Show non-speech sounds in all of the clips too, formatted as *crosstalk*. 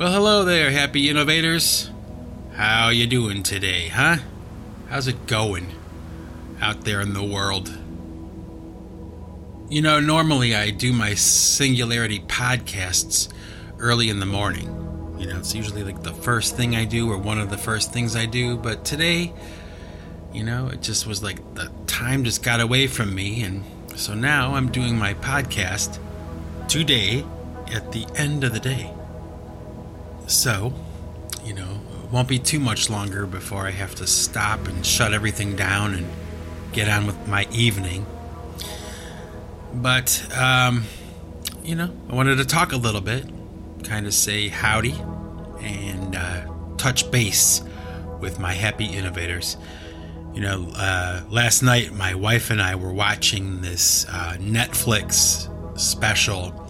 Well, hello there, happy innovators. How you doing today, huh? How's it going out there in the world? You know, normally I do my Singularity podcasts early in the morning. You know, it's usually like the first thing I do or one of the first things I do, but today, you know, it just was like the time just got away from me and so now I'm doing my podcast today at the end of the day. So, you know, it won't be too much longer before I have to stop and shut everything down and get on with my evening. But, um, you know, I wanted to talk a little bit, kind of say howdy, and uh, touch base with my happy innovators. You know, uh, last night my wife and I were watching this uh, Netflix special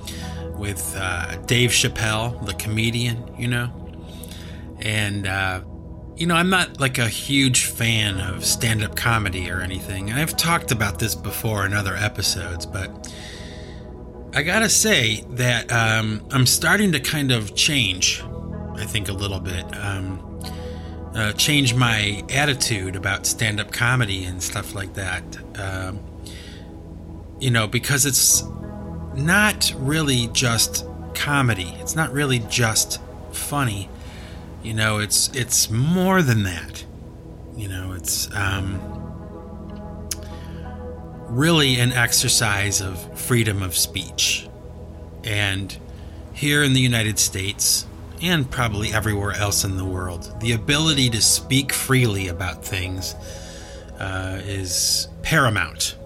with uh, Dave Chappelle, the comedian, you know. And, uh, you know, I'm not like a huge fan of stand up comedy or anything. I've talked about this before in other episodes, but I gotta say that um, I'm starting to kind of change, I think, a little bit. Um, uh, change my attitude about stand up comedy and stuff like that. Um, you know, because it's not really just comedy. It's not really just funny. You know, it's it's more than that. You know, it's um, really an exercise of freedom of speech. And here in the United States, and probably everywhere else in the world, the ability to speak freely about things uh, is paramount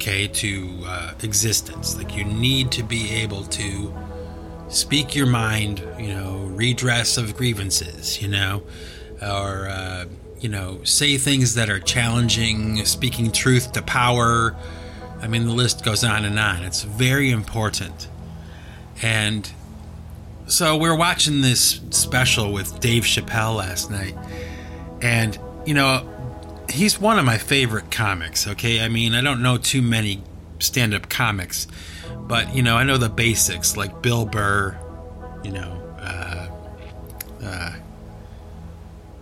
okay, to uh, existence. Like you need to be able to speak your mind, you know, redress of grievances, you know, or, uh, you know, say things that are challenging, speaking truth to power. I mean, the list goes on and on. It's very important. And so we're watching this special with Dave Chappelle last night. And, you know, he's one of my favorite comics. Okay, I mean, I don't know too many stand-up comics, but you know, I know the basics like Bill Burr, you know, uh, uh,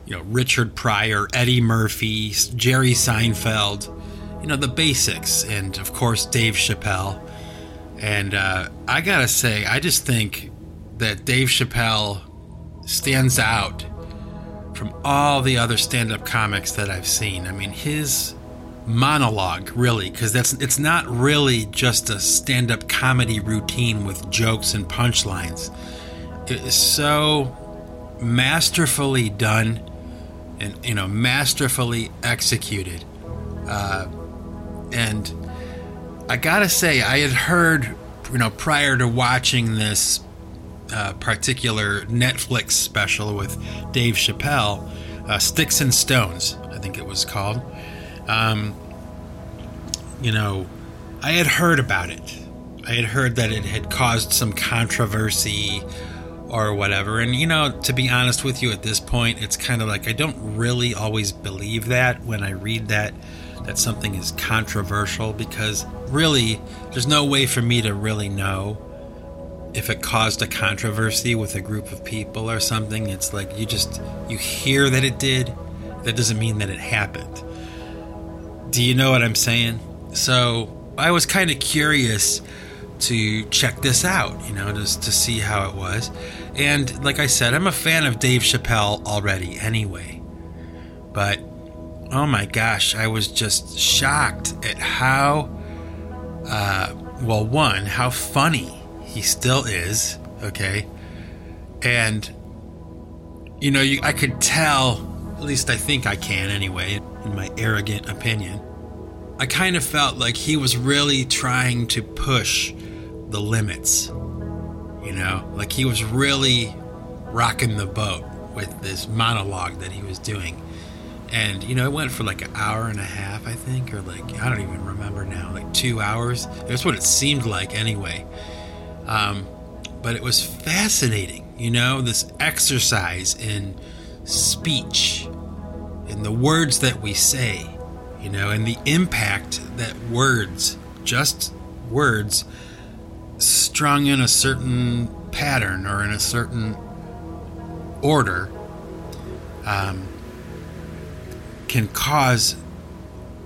you know, Richard Pryor, Eddie Murphy, Jerry Seinfeld, you know, the basics, and of course Dave Chappelle. And uh, I gotta say, I just think that Dave Chappelle stands out from all the other stand-up comics that I've seen. I mean, his monologue really because that's it's not really just a stand-up comedy routine with jokes and punchlines. It is so masterfully done and you know masterfully executed. Uh, and I gotta say, I had heard you know prior to watching this uh, particular Netflix special with Dave Chappelle, uh, Sticks and Stones, I think it was called. Um, you know, I had heard about it. I had heard that it had caused some controversy or whatever. And, you know, to be honest with you at this point, it's kind of like I don't really always believe that when I read that that something is controversial because really there's no way for me to really know if it caused a controversy with a group of people or something, it's like you just you hear that it did, that doesn't mean that it happened. Do you know what I'm saying? So I was kind of curious to check this out, you know, just to see how it was. And like I said, I'm a fan of Dave Chappelle already anyway. But oh my gosh, I was just shocked at how, uh, well, one, how funny he still is, okay? And, you know, you, I could tell, at least I think I can anyway, in my arrogant opinion. I kind of felt like he was really trying to push the limits, you know? Like he was really rocking the boat with this monologue that he was doing. And, you know, it went for like an hour and a half, I think, or like, I don't even remember now, like two hours. That's what it seemed like anyway. Um, but it was fascinating, you know, this exercise in speech, in the words that we say, you know, and the impact that words, just words, strung in a certain pattern or in a certain order um, can cause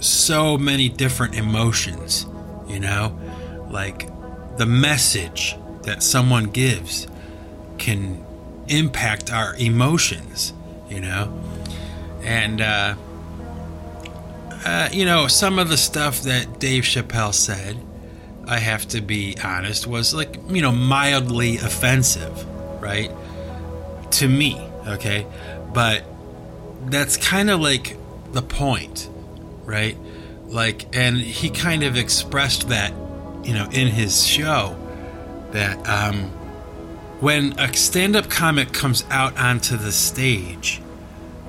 so many different emotions, you know? Like the message that someone gives can impact our emotions, you know? And, uh, uh, you know, some of the stuff that Dave Chappelle said, I have to be honest, was like, you know, mildly offensive, right? To me, okay? But that's kind of like the point, right? Like, and he kind of expressed that, you know, in his show that um, when a stand up comic comes out onto the stage,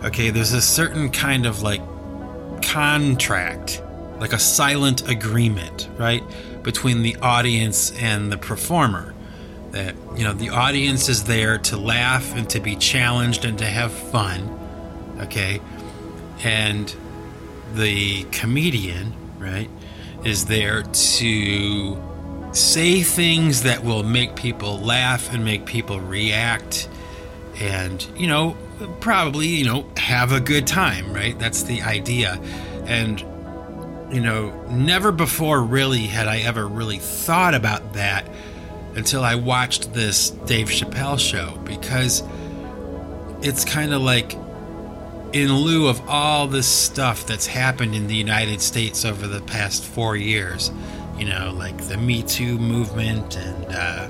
okay, there's a certain kind of like contract, like a silent agreement, right, between the audience and the performer. That, you know, the audience is there to laugh and to be challenged and to have fun, okay? And the comedian, right, is there to say things that will make people laugh and make people react and, you know, probably, you know, have a good time, right? That's the idea. And, you know, never before really had I ever really thought about that until I watched this Dave Chappelle show because it's kind of like in lieu of all this stuff that's happened in the United States over the past four years, you know, like the Me Too movement and uh,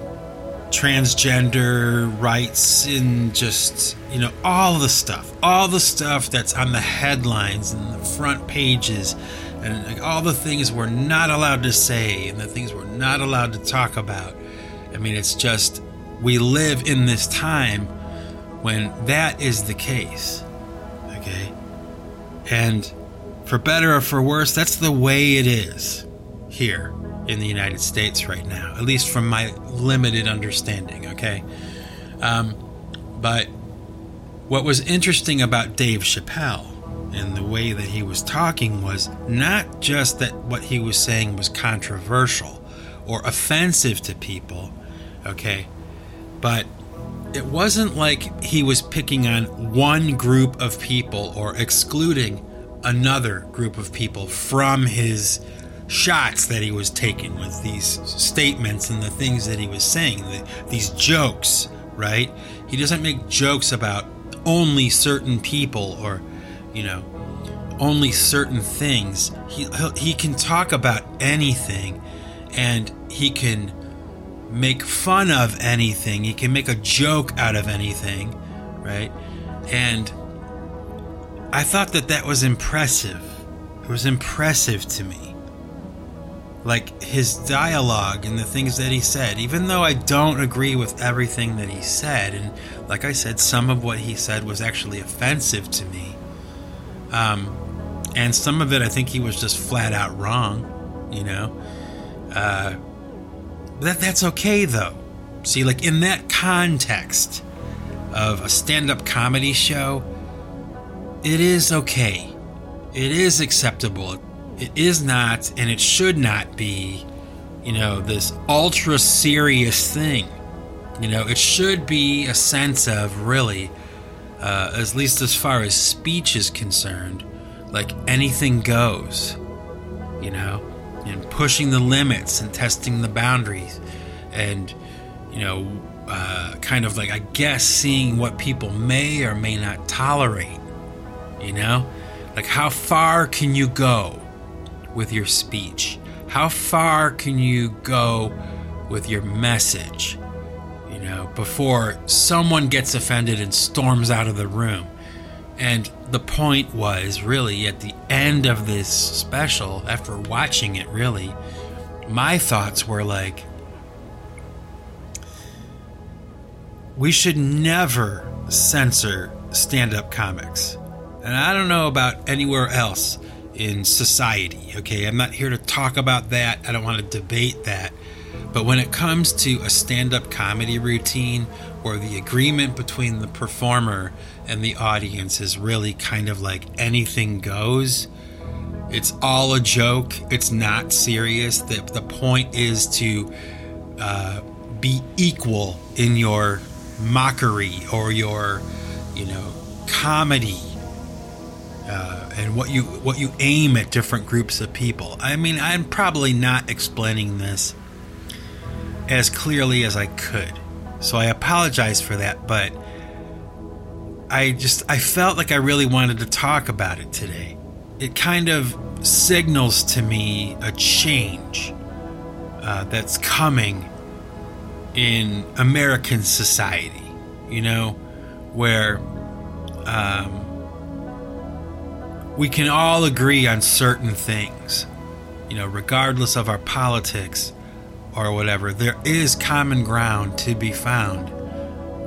transgender rights and just, you know, all the stuff, all the stuff that's on the headlines and the front pages and like, all the things we're not allowed to say and the things we're not allowed to talk about. I mean, it's just, we live in this time when that is the case okay? And for better or for worse, that's the way it is here in the United States right now, at least from my limited understanding, okay? Um, but what was interesting about Dave Chappelle and the way that he was talking was not just that what he was saying was controversial or offensive to people, okay? But it wasn't like he was picking on one group of people or excluding another group of people from his shots that he was taking with these statements and the things that he was saying, the, these jokes, right? He doesn't make jokes about only certain people or, you know, only certain things. He he can talk about anything, and he can make fun of anything. He can make a joke out of anything, right? And I thought that that was impressive. It was impressive to me. Like his dialogue and the things that he said, even though I don't agree with everything that he said, and like I said, some of what he said was actually offensive to me. Um, and some of it I think he was just flat out wrong, you know. Uh, that that's okay though. See, like in that context of a stand-up comedy show, it is okay. It is acceptable. It is not, and it should not be, you know, this ultra serious thing. You know, it should be a sense of really, uh, at least as far as speech is concerned, like anything goes. You know, and pushing the limits and testing the boundaries and you know uh, kind of like i guess seeing what people may or may not tolerate you know? Like how far can you go with your speech? How far can you go with your message you know before someone gets offended and storms out of the room and the point was really at the end of this special, after watching it, really, my thoughts were like, we should never censor stand up comics. And I don't know about anywhere else in society, okay? I'm not here to talk about that. I don't want to debate that. But when it comes to a stand up comedy routine or the agreement between the performer and the audience is really kind of like anything goes. It's all a joke. It's not serious. The, the point is to uh, be equal in your mockery or your you know, comedy, uh, and what you what you aim at different groups of people. I mean, I'm probably not explaining this as clearly as I could, so I apologize for that. But I just I felt like I really wanted to talk about it today. It kind of signals to me a change uh, that's coming in American society. You know, where um, we can all agree on certain things, you know, regardless of our politics or whatever. There is common ground to be found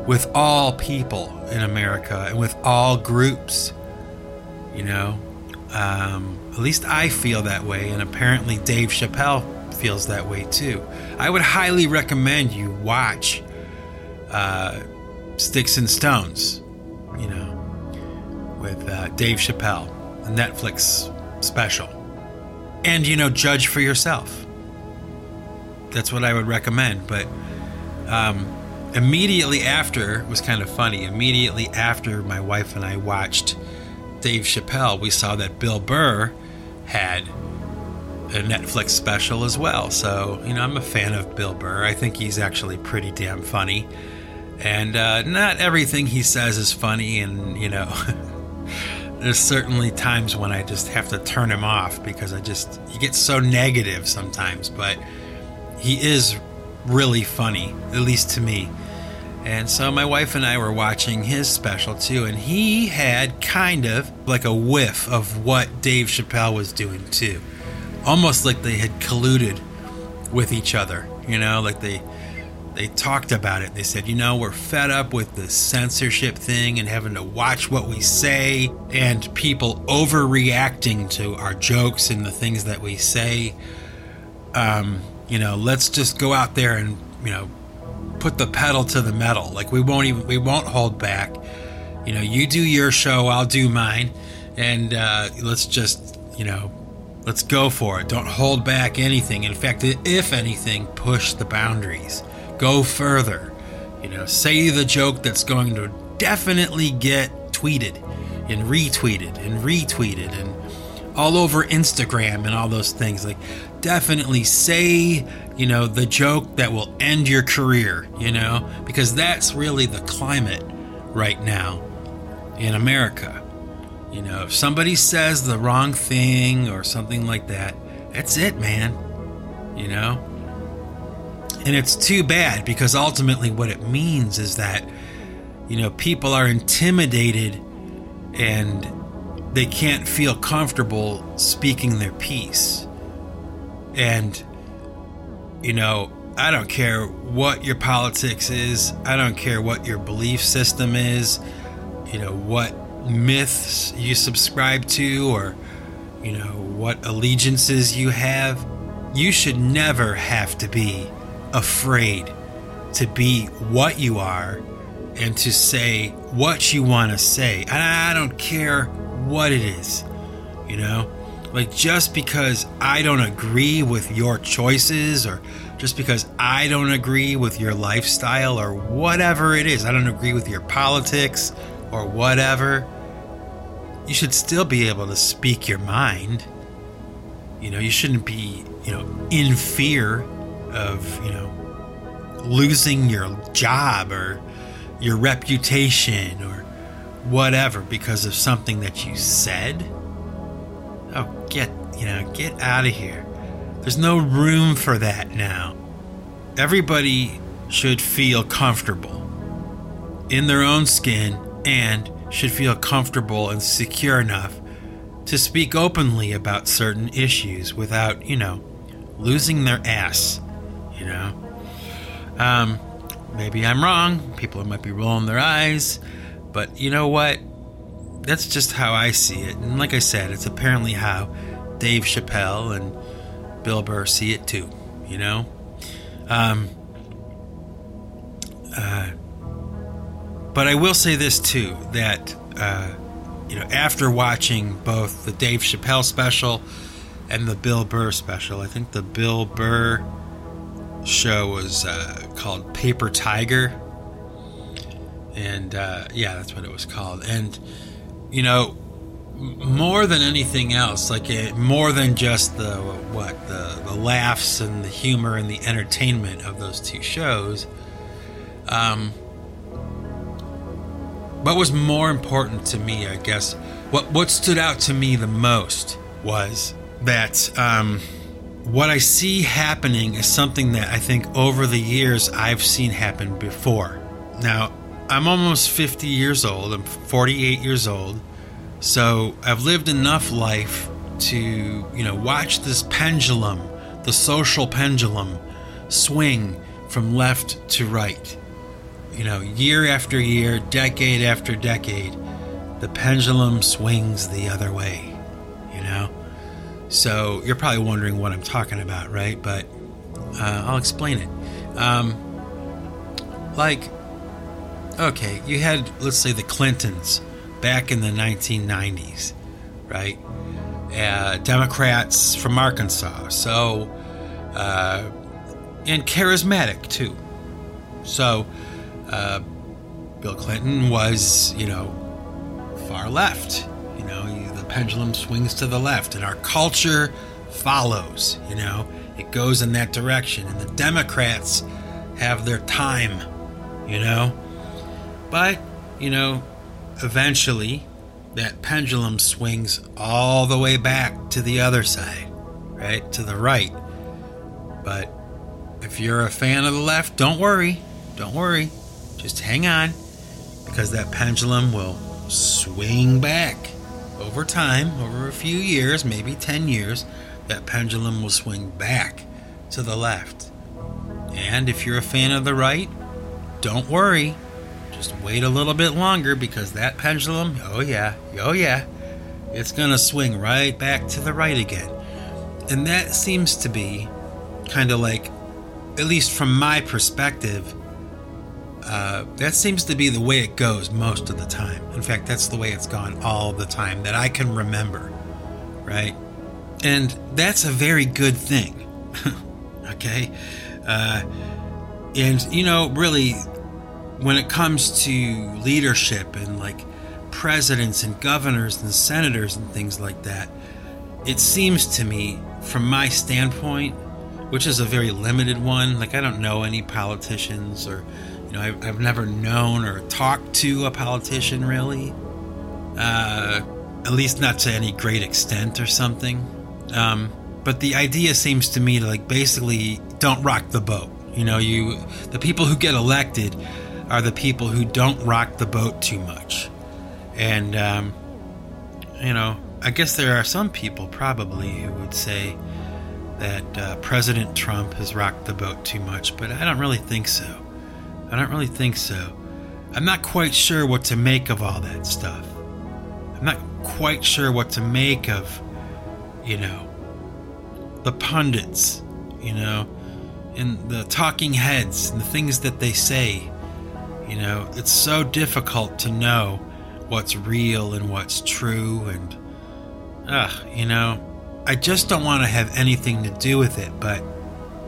with all people in America and with all groups, you know. Um, at least I feel that way, and apparently Dave Chappelle feels that way too. I would highly recommend you watch uh, Sticks and Stones, you know, with uh, Dave Chappelle. Netflix special. And, you know, judge for yourself. That's what I would recommend. But um, immediately after, was kind of funny, immediately after my wife and I watched Dave Chappelle, we saw that Bill Burr had a Netflix special as well. So, you know, I'm a fan of Bill Burr. I think he's actually pretty damn funny. And uh, not everything he says is funny, and, you know. *laughs* there's certainly times when I just have to turn him off because I just he gets so negative sometimes, but he is really funny, at least to me. And so my wife and I were watching his special too, and he had kind of like a whiff of what Dave Chappelle was doing too. Almost like they had colluded with each other, you know, like they they talked about it. They said, you know, we're fed up with the censorship thing and having to watch what we say and people overreacting to our jokes and the things that we say. Um, you know, let's just go out there and, you know, put the pedal to the metal. Like we won't even we won't hold back. You know, you do your show, I'll do mine, and uh, let's just, you know, let's go for it. Don't hold back anything. In fact, if anything, push the boundaries go further. You know, say the joke that's going to definitely get tweeted and retweeted and retweeted and all over Instagram and all those things. Like, definitely say, you know, the joke that will end your career, you know, because that's really the climate right now in America. You know, if somebody says the wrong thing or something like that, that's it, man. You know? And it's too bad because ultimately what it means is that, you know, people are intimidated and they can't feel comfortable speaking their piece. And, you know, I don't care what your politics is, I don't care what your belief system is, you know, what myths you subscribe to, or, you know, what allegiances you have. You should never have to be afraid to be what you are and to say what you want to say. And I don't care what it is, you know? Like, just because I don't agree with your choices or just because I don't agree with your lifestyle or whatever it is, I don't agree with your politics or whatever, you should still be able to speak your mind. You know, you shouldn't be, you know, in fear of, you know, losing your job or your reputation or whatever because of something that you said. Oh, get, you know, get out of here. There's no room for that now. Everybody should feel comfortable in their own skin and should feel comfortable and secure enough to speak openly about certain issues without, you know, losing their ass, you know. Um, maybe I'm wrong. People might be rolling their eyes. But you know what? That's just how I see it. And like I said, it's apparently how Dave Chappelle and Bill Burr see it too, you know? Um, uh, but I will say this too that, uh, you know, after watching both the Dave Chappelle special and the Bill Burr special, I think the Bill Burr show was uh, called Paper Tiger. And uh, yeah, that's what it was called. And, you know, more than anything else, like it, more than just the what the, the laughs and the humor and the entertainment of those two shows, um, what was more important to me, I guess, what what stood out to me the most was that um, what I see happening is something that I think over the years I've seen happen before. Now, I'm almost 50 years old. I'm 48 years old. So I've lived enough life to, you know, watch this pendulum, the social pendulum, swing from left to right. You know, year after year, decade after decade, the pendulum swings the other way, you know? So you're probably wondering what I'm talking about, right? But uh, I'll explain it. Um, like, okay, you had, let's say, the Clintons back in the 1990s, right? Uh, Democrats from Arkansas, so uh, and charismatic too. So uh, Bill Clinton was, you know, far left. You know, the pendulum swings to the left, and our culture follows. You know, it goes in that direction, and the Democrats have their time. You know, but you know, eventually that pendulum swings all the way back to the other side, right? To the right. But if you're a fan of the left, don't worry. Don't worry. Just hang on because that pendulum will swing back over time, over a few years, maybe 10 years. That pendulum will swing back to the left. And if you're a fan of the right, don't worry just wait a little bit longer because that pendulum, oh yeah, oh yeah, it's going to swing right back to the right again. And that seems to be kind of like, at least from my perspective, uh, that seems to be the way it goes most of the time. In fact, that's the way it's gone all the time that I can remember, right? And that's a very good thing, *laughs* okay? Uh, and, you know, really, when it comes to leadership and like presidents and governors and senators and things like that, it seems to me, from my standpoint, which is a very limited one, like I don't know any politicians or, you know, I've, I've never known or talked to a politician really, uh, at least not to any great extent or something. Um, but the idea seems to me to like basically don't rock the boat. You know, you the people who get elected are the people who don't rock the boat too much. And, um, you know, I guess there are some people probably who would say that uh, President Trump has rocked the boat too much, but I don't really think so. I don't really think so. I'm not quite sure what to make of all that stuff. I'm not quite sure what to make of, you know, the pundits, you know, and the talking heads and the things that they say you know, it's so difficult to know what's real and what's true, and, ugh, you know, I just don't want to have anything to do with it, but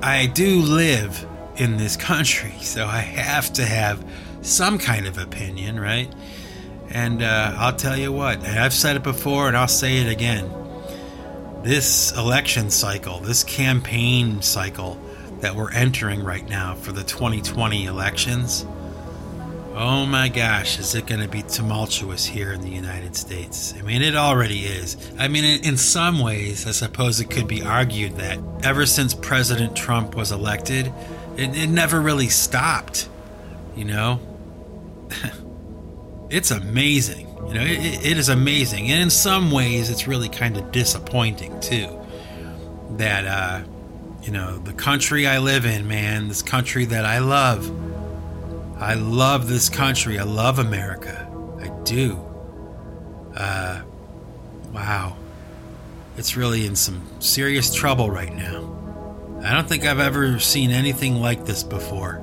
I do live in this *laughs* country, so I have to have some kind of opinion, right? And uh, I'll tell you what, I've said it before and I'll say it again. This election cycle, this campaign cycle that we're entering right now for the 2020 elections, Oh my gosh, is it going to be tumultuous here in the United States? I mean, it already is. I mean, in some ways, I suppose it could be argued that ever since President Trump was elected, it, it never really stopped. You know? *laughs* it's amazing. You know, it, it is amazing. And in some ways, it's really kind of disappointing, too. That, uh, you know, the country I live in, man, this country that I love I love this country. I love America. I do. Uh, wow. It's really in some serious trouble right now. I don't think I've ever seen anything like this before.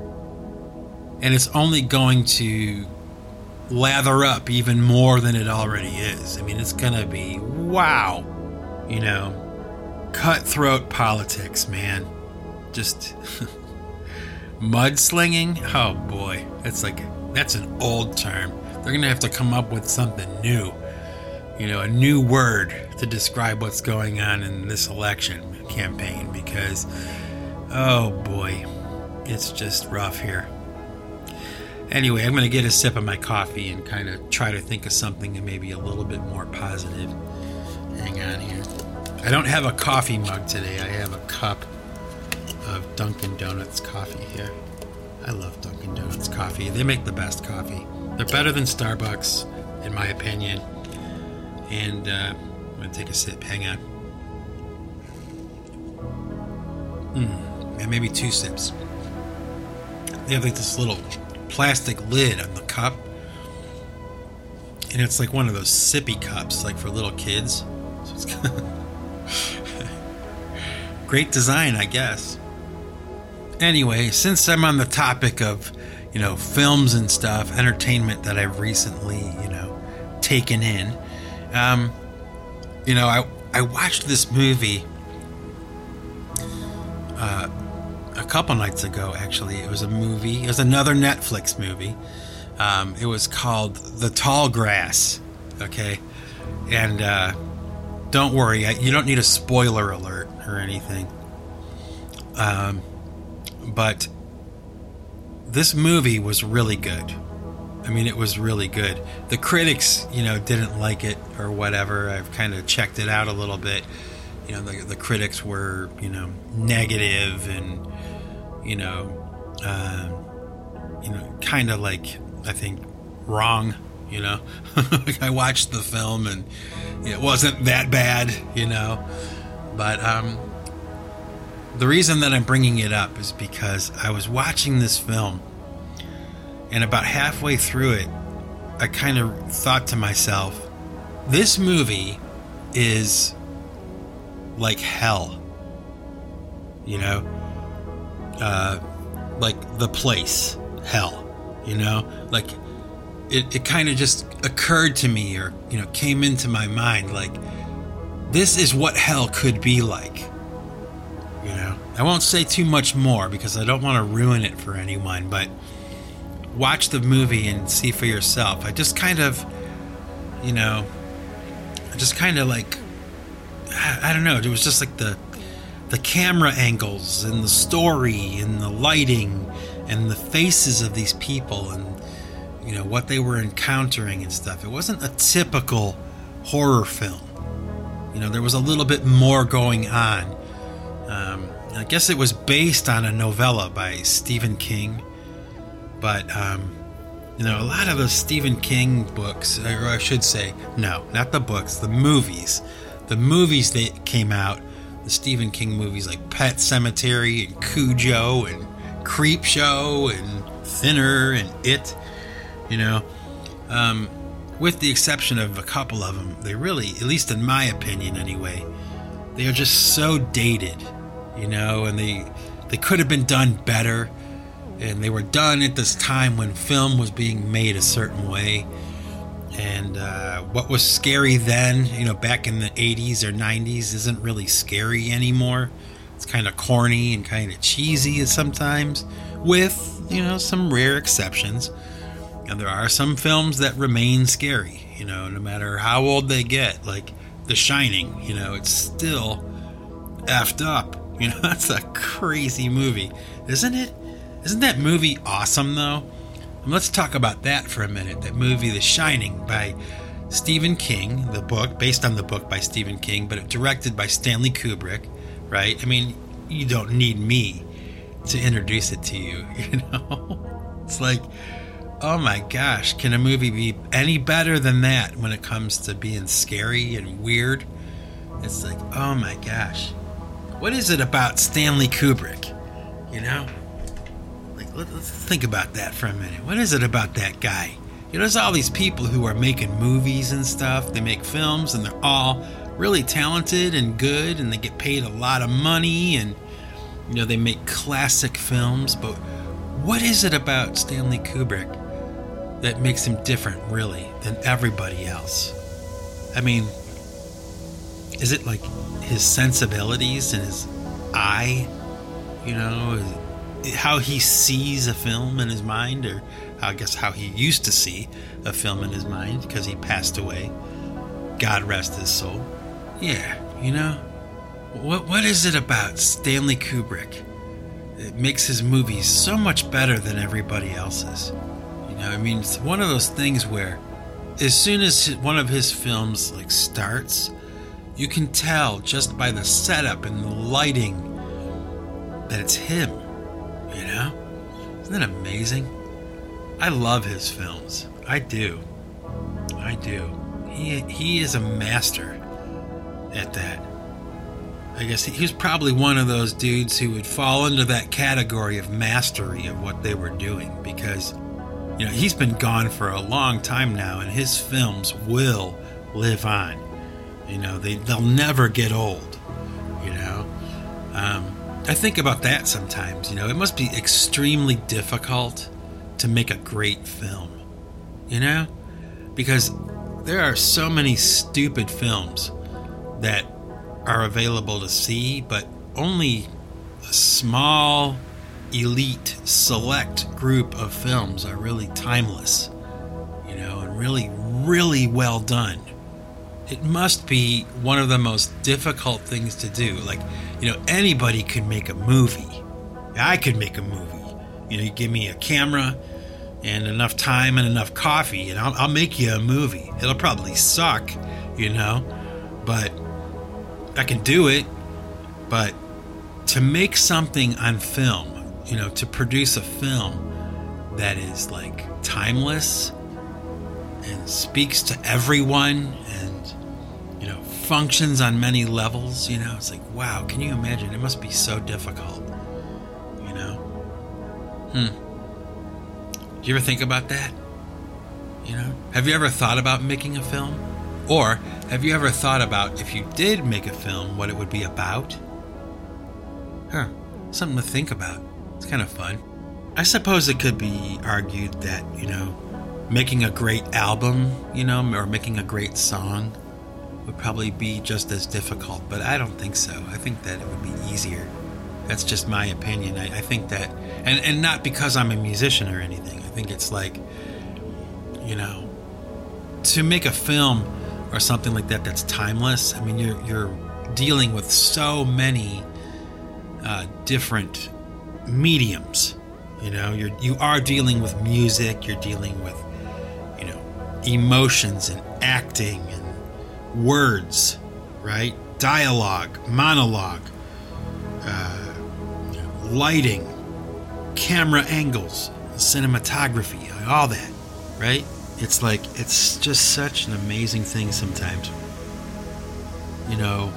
And it's only going to lather up even more than it already is. I mean, it's going to be wow. You know, cutthroat politics, man. Just. *laughs* mudslinging oh boy that's like That's an old term. They're to have to come up with something new. You know, a new word to describe what's going on in this election campaign because, oh boy, it's just rough here. Anyway, I'm going to get a sip of my coffee and kind of try to think of something and maybe a little bit more positive. Hang on here. I don't have a coffee mug today. I have a cup Dunkin' Donuts coffee here. I love Dunkin' Donuts coffee. They make the best coffee. They're better than Starbucks, in my opinion. And uh, I'm going to take a sip. Hang on. Mm, and maybe two sips. They have like this little plastic lid on the cup. And it's like one of those sippy cups, like for little kids. So *laughs* Great design, I guess. Anyway, since I'm on the topic of, you know, films and stuff, entertainment that I've recently, you know, taken in, um, you know, I I watched this movie uh, a couple nights ago. Actually, it was a movie. It was another Netflix movie. Um, it was called The Tall Grass. Okay, and uh, don't worry, you don't need a spoiler alert or anything. Um, but this movie was really good. I mean, it was really good. The critics, you know, didn't like it or whatever. I've kind of checked it out a little bit. You know, the, the critics were, you know, negative and, you know, uh, you know, kind of like I think wrong. You know, *laughs* I watched the film and it wasn't that bad. You know, but um, the reason that I'm bringing it up is because I was watching this film, and about halfway through it, I kind of thought to myself, this movie is like hell. You know? Uh, like the place, hell. You know? Like, it, it kind of just occurred to me or, you know, came into my mind like, this is what hell could be like you know, I won't say too much more because I don't want to ruin it for anyone, but watch the movie and see for yourself. I just kind of, you know, I just kind of like, I, I don't know. It was just like the the camera angles and the story and the lighting and the faces of these people and you know what they were encountering and stuff. It wasn't a typical horror film. You know, there was a little bit more going on. Um, I guess it was based on a novella by Stephen King, but um, you know, a lot of the Stephen King books, or I should say, no, not the books, the movies, the movies that came out, the Stephen King movies like Pet Sematary and Cujo and Creepshow and Thinner and It, you know. Um, with the exception of a couple of them, they really, at least in my opinion anyway, they are just so dated you know, and they they could have been done better, and they were done at this time when film was being made a certain way. And uh, what was scary then, you know, back in the 80s or 90s, isn't really scary anymore. It's kind of corny and kind of cheesy sometimes, with, you know, some rare exceptions. And there are some films that remain scary, you know, no matter how old they get. Like The Shining, you know, it's still effed up *laughs* You know, that's a crazy movie, isn't it? Isn't that movie awesome, though? And let's talk about that for a minute. That movie, The Shining, by Stephen King, the book, based on the book by Stephen King, but directed by Stanley Kubrick, right? I mean, you don't need me to introduce it to you, *laughs* you know? It's like, oh my gosh, can a movie be any better than that when it comes to being scary and weird? It's like, oh my gosh. What is it about Stanley Kubrick? You know? Like, let, us think about that for a minute. What is it about that guy? You know, there's all these people who are making movies and stuff. They make films and they're all really talented and good and they get paid a lot of money and, you know, they make classic films. But what is it about Stanley Kubrick that makes him different, really, than everybody else? I mean, is it like his sensibilities and his eye, you know, how he sees a film in his mind, or I guess how he used to see a film in his mind because he passed away. God rest his soul. Yeah, you know, what what is it about Stanley Kubrick? It makes his movies so much better than everybody else's. You know, I mean, it's one of those things where as soon as one of his films like starts, you can tell just by the setup and the lighting that it's him. You know? Isn't that amazing? I love his films. I do. I do. He he is a master at that. I guess he was probably one of those dudes who would fall into that category of mastery of what they were doing because you know, he's been gone for a long time now and his films will live on. You know, they they'll never get old, you know. Um, I think about that sometimes, you know. It must be extremely difficult to make a great film. You know? Because there are so many stupid films that are available to see, but only a small, elite, select group of films are really timeless, you know, and really, really well done. It must be one of the most difficult things to do. Like, you know, anybody could make a movie. I could make a movie. You know, you give me a camera and enough time and enough coffee, and I'll, I'll make you a movie. It'll probably suck, you know, but I can do it, but to make something on film, you know, to produce a film that is like timeless and speaks to everyone and, you know, functions on many levels, you know, it's like, wow, can you imagine? It must be so difficult, you know? Hmm. Do you ever think about that? You know, have you ever thought about making a film? Or have you ever thought about if you did make a film, what it would be about? Huh, something to think about. It's kind of fun. I suppose it could be argued that, you know, making a great album, you know, or making a great song would probably be just as difficult, but I don't think so. I think that it would be easier. That's just my opinion. I, I think that, and, and not because I'm a musician or anything. I think it's like, you know, to make a film or something like that that's timeless. I mean, you're you're dealing with so many uh, different mediums. You know, you're you are dealing with music. You're dealing with emotions and acting and words, right? Dialogue, monologue, uh, lighting, camera angles, cinematography, all that, right? it's like it's just such an amazing thing sometimes you know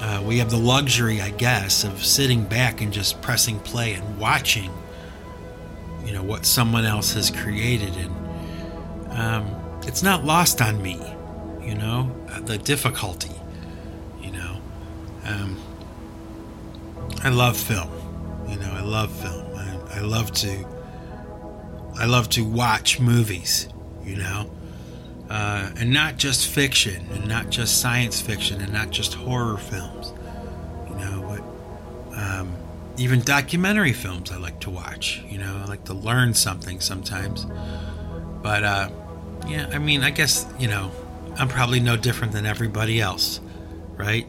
uh, we have the luxury i guess of sitting back and just pressing play and watching you know what someone else has created and um, it's not lost on me you know uh, the difficulty you know um, i love film you know i love film I, I love to i love to watch movies you know? Uh, and not just fiction, and not just science fiction, and not just horror films, you know, but um, even documentary films I like to watch, you know, I like to learn something sometimes. But, uh, yeah, I mean, I guess, you know, I'm probably no different than everybody else, right?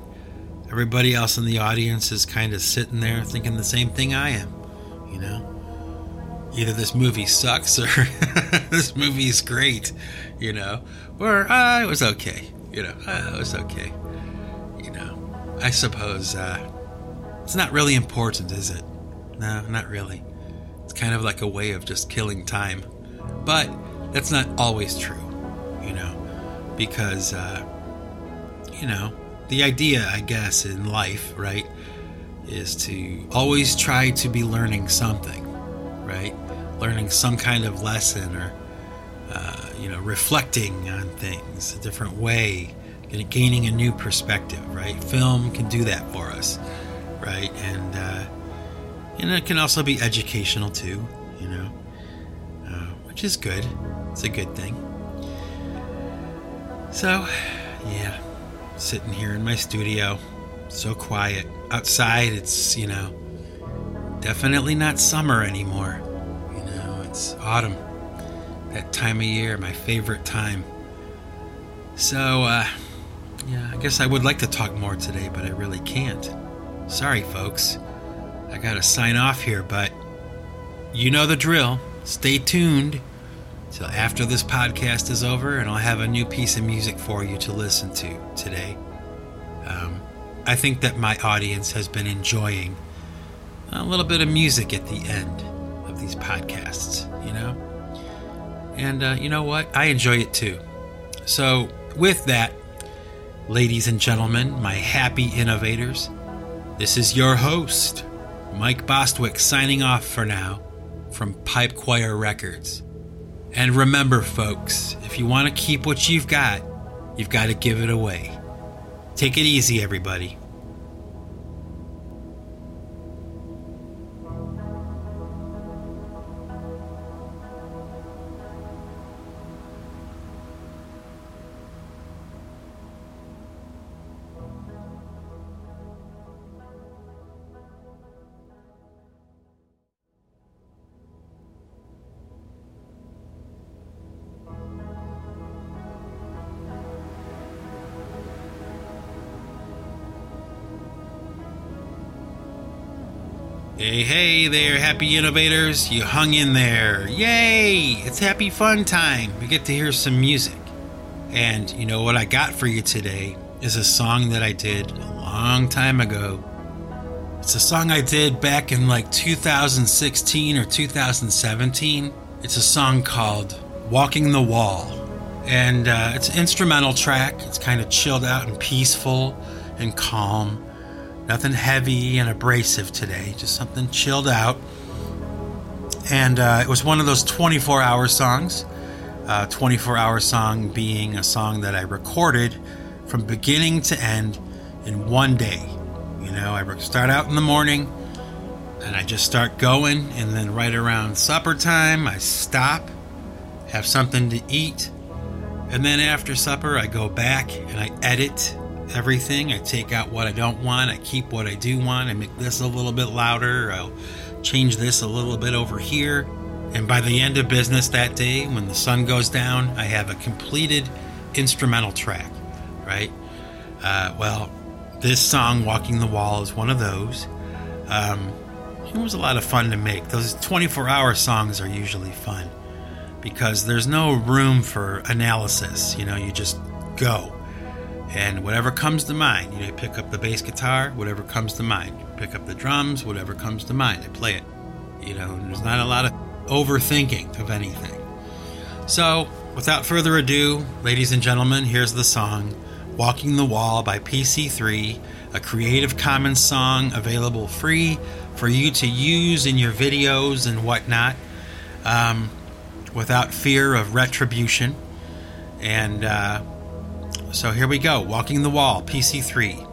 Everybody else in the audience is kind of sitting there thinking the same thing I am, you know? either this movie sucks or *laughs* this movie is great, you know, or uh, was okay, you know, uh, was okay, you know. I suppose uh, it's not really important, is it? No, not really. It's kind of like a way of just killing time, but that's not always true, you know, because uh, you know the idea, I guess, in life, right, is to always try to be learning something right? Learning some kind of lesson or, uh, you know, reflecting on things a different way, gaining a new perspective, right? Film can do that for us, right? And, uh, and it can also be educational too, you know, uh, which is good. It's a good thing. So, yeah, sitting here in my studio, so quiet. Outside, it's, you know, Definitely not summer anymore. You know, it's autumn. that time of year, my favorite time. So, uh, yeah, I guess I would like to talk more today, but I really can't. Sorry, folks. I gotta sign off here, but you know the drill. Stay tuned till after this podcast is over, and I'll have a new piece of music for you to listen to today. Um, I think that my audience has been enjoying a little bit of music at the end of these podcasts, you know? And uh, you know what? I enjoy it too. So, with that, ladies and gentlemen, my happy innovators, this is your host, Mike Bostwick, signing off for now from Pipe Choir Records. And remember, folks, if you want to keep what you've got, you've got to give it away. Take it easy, everybody. Hey, there, happy innovators. You hung in there. Yay! It's happy fun time. We get to hear some music. And you know what I got for you today is a song that I did a long time ago. It's a song I did back in like 2016 or 2017. It's a song called Walking the Wall. And uh, it's an instrumental track. It's kind of chilled out and peaceful and calm. Nothing heavy and abrasive today, just something chilled out. And uh, it was one of those 24 hour songs. Uh, 24 hour song being a song that I recorded from beginning to end in one day. You know, I start out in the morning and I just start going, and then right around supper time, I stop, have something to eat, and then after supper, I go back and I edit everything. I take out what I don't want. I keep what I do want. I make this a little bit louder. I'll change this a little bit over here. And by the end of business that day, when the sun goes down, I have a completed instrumental track, right? Uh, well, this song, Walking the Wall, is one of those. Um, it was a lot of fun to make. Those 24 hour songs are usually fun because there's no room for analysis. You know, you just go and whatever comes to mind. You pick up the bass guitar, whatever comes to mind. You pick up the drums, whatever comes to mind. I play it. You know, there's not a lot of overthinking of anything. So, without further ado, ladies and gentlemen, here's the song Walking the Wall by PC3, a Creative Commons song available free for you to use in your videos and whatnot um, without fear of retribution. And, uh, so here we go Walking the Wall, PC3.